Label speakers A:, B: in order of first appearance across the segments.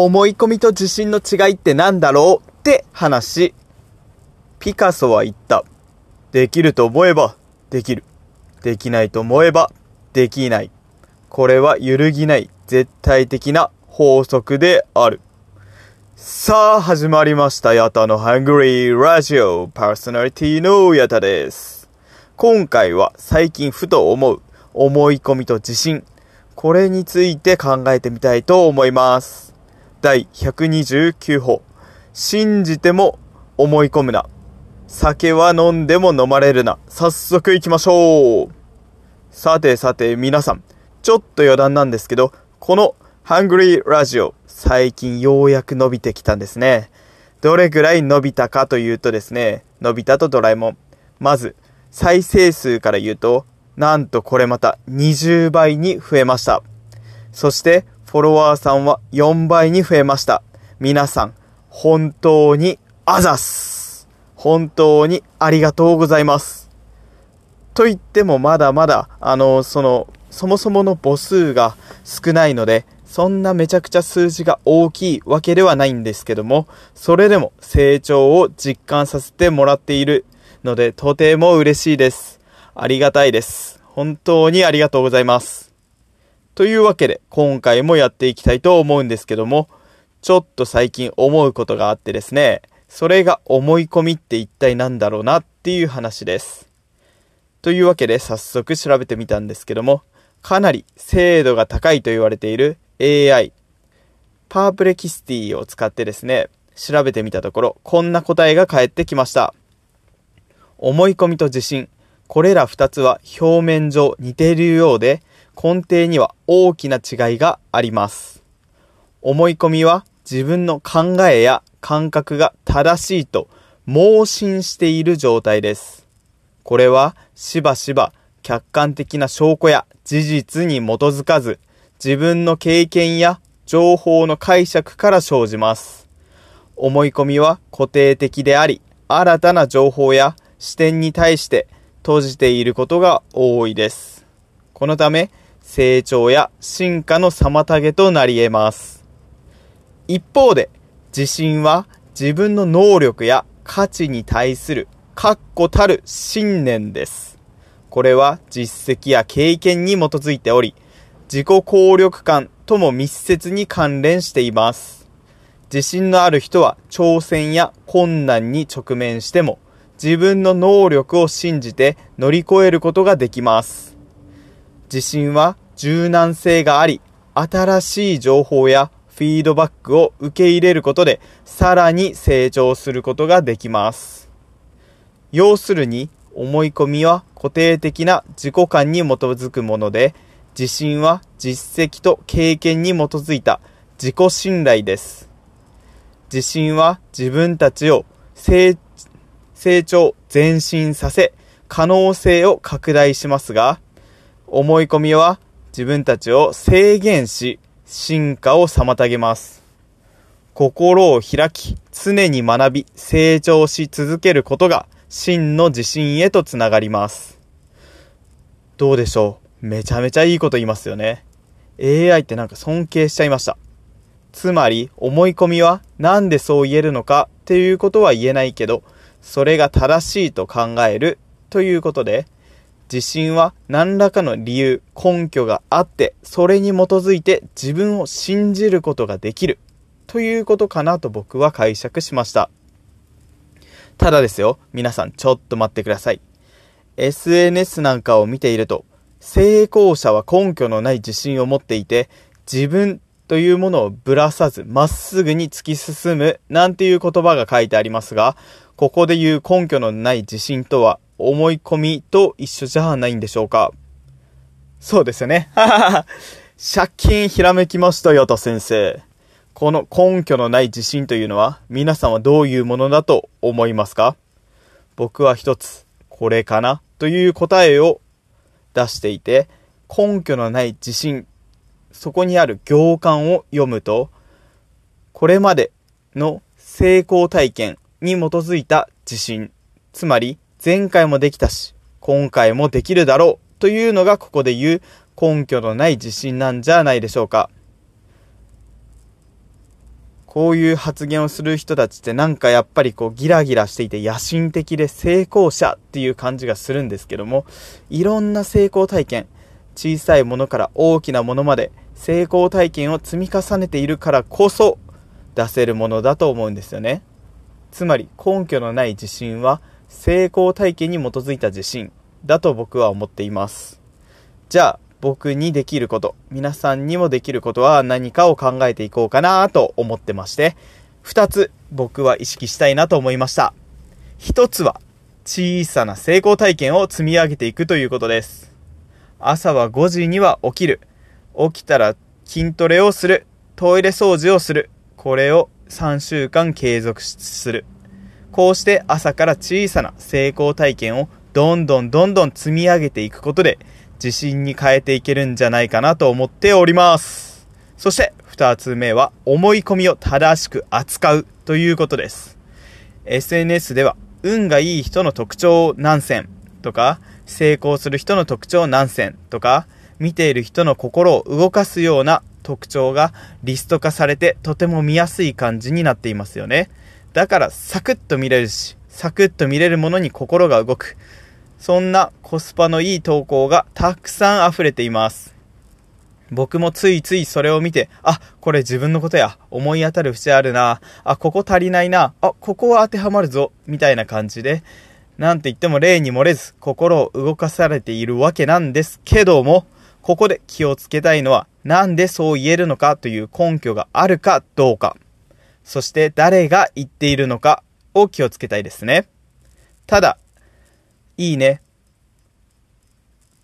A: 思い込みと自信の違いって何だろうって話。ピカソは言った。できると思えばできる。できないと思えばできない。これは揺るぎない絶対的な法則である。さあ、始まりました。ヤタのハングリーラジオパーソナリティのヤタです。今回は最近ふと思う思い込みと自信。これについて考えてみたいと思います。第129歩。信じても思い込むな。酒は飲んでも飲まれるな。早速行きましょう。さてさて皆さん、ちょっと余談なんですけど、このハングリーラジオ、最近ようやく伸びてきたんですね。どれぐらい伸びたかというとですね、伸びたとドラえもん。まず、再生数から言うと、なんとこれまた20倍に増えました。そして、フォロワーさんは4倍に増えました。皆さん、本当にあざす。本当にありがとうございます。と言ってもまだまだ、あの、その、そもそもの母数が少ないので、そんなめちゃくちゃ数字が大きいわけではないんですけども、それでも成長を実感させてもらっているので、とても嬉しいです。ありがたいです。本当にありがとうございます。というわけで、今回もやっていきたいと思うんですけども、ちょっと最近思うことがあってですね、それが思い込みって一体何だろうなっていう話です。というわけで早速調べてみたんですけども、かなり精度が高いと言われている AI、パープレキスティを使ってですね、調べてみたところ、こんな答えが返ってきました。思い込みと自信。これら2つは表面上似ているようで、根底には大きな違いがあります。思い込みは自分の考えや感覚が正しいと盲信している状態です。これはしばしば客観的な証拠や事実に基づかず自分の経験や情報の解釈から生じます。思い込みは固定的であり、新たな情報や視点に対して閉じていることが多いです。このため、成長や進化の妨げとなり得ます。一方で、自信は自分の能力や価値に対する確固たる信念です。これは実績や経験に基づいており、自己効力感とも密接に関連しています。自信のある人は挑戦や困難に直面しても自分の能力を信じて乗り越えることができます。自信は柔軟性があり、新しい情報やフィードバックを受け入れることで、さらに成長することができます。要するに、思い込みは固定的な自己観に基づくもので、自信は実績と経験に基づいた自己信頼です。自信は自分たちを成長、前進させ、可能性を拡大しますが、思い込みは自分たちを制限し、進化を妨げます。心を開き、常に学び、成長し続けることが、真の自信へとつながります。どうでしょう？めちゃめちゃいいこと言いますよね。AI ってなんか尊敬しちゃいました。つまり、思い込みはなんでそう言えるのかっていうことは言えないけど、それが正しいと考えるということで、自信は何らかの理由、根拠があって、それに基づいて自分を信じることができる。ということかなと僕は解釈しました。ただですよ、皆さんちょっと待ってください。SNS なんかを見ていると、成功者は根拠のない自信を持っていて、自分というものをぶらさずまっすぐに突き進むなんていう言葉が書いてありますが、ここで言う根拠のない自信とは思い込みと一緒じゃないんでしょうか。そうですよね。借金ひらめきましたよと先生。この根拠のない自信というのは皆さんはどういうものだと思いますか？僕は一つ、これかなという答えを出していて、根拠のない自信、そこにある行間を読むと、これまでの成功体験に基づいた自信、つまり前回もできたし、今回もできるだろうというのがここで言う根拠のない自信なんじゃないでしょうか。こういう発言をする人たちってなんかやっぱりこうギラギラしていて野心的で成功者っていう感じがするんですけども、いろんな成功体験、小さいものから大きなものまで成功体験を積み重ねているからこそ出せるものだと思うんですよね。つまり根拠のない自信は成功体験に基づいた自信だと僕は思っています。じゃあ僕にできること、皆さんにもできることは何かを考えていこうかなと思ってまして、二つ僕は意識したいなと思いました。一つは小さな成功体験を積み上げていくということです。朝は5時には起きる。起きたら筋トレをする。トイレ掃除をする。これを3週間継続する。こうして朝から小さな成功体験をどんどんどんどん積み上げていくことで自信に変えていけるんじゃないかなと思っております。そして二つ目は思い込みを正しく扱うということです。SNS では運がいい人の特徴を何選とか成功する人の特徴を何選とか見ている人の心を動かすような特徴がリスト化されてとても見やすい感じになっていますよね。だからサクッと見れるし、サクッと見れるものに心が動く。そんなコスパのいい投稿がたくさん溢れています。僕もついついそれを見て、あ、これ自分のことや、思い当たる節あるな、あ、ここ足りないな、あ、ここは当てはまるぞ、みたいな感じで、なんて言っても例に漏れず、心を動かされているわけなんですけども、ここで気をつけたいのは、なんでそう言えるのかという根拠があるかどうか、そして誰が言っているのかを気をつけたいですね。ただ、いいね。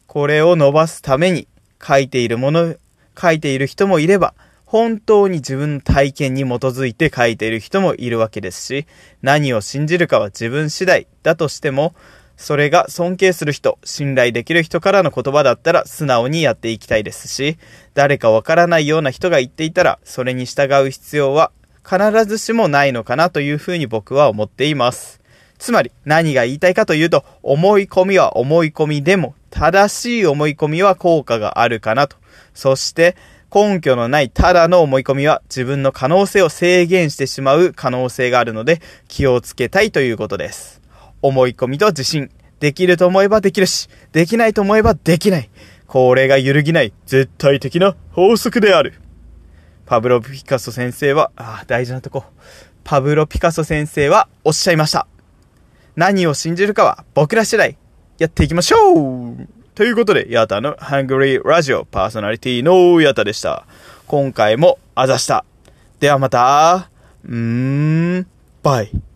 A: これを伸ばすために書いているもの、書いている人もいれば、本当に自分の体験に基づいて書いている人もいるわけですし、何を信じるかは自分次第だとしても、それが尊敬する人、信頼できる人からの言葉だったら素直にやっていきたいですし、誰かわからないような人が言っていたら、それに従う必要は必ずしもないのかなというふうに僕は思っています。つまり何が言いたいかというと、思い込みは思い込みでも、正しい思い込みは効果があるかなと。そして、根拠のないただの思い込みは自分の可能性を制限してしまう可能性があるので気をつけたいということです。思い込みと自信。できると思えばできるし、できないと思えばできない。これが揺るぎない絶対的な法則である。パブロ・ピカソ先生は、ああ、大事なとこ。パブロ・ピカソ先生はおっしゃいました。何を信じるかは僕ら次第。やっていきましょうということで、ヤタのハングリーラジオパーソナリティのヤタでした。今回もあざした。ではまた、うーん、バイ。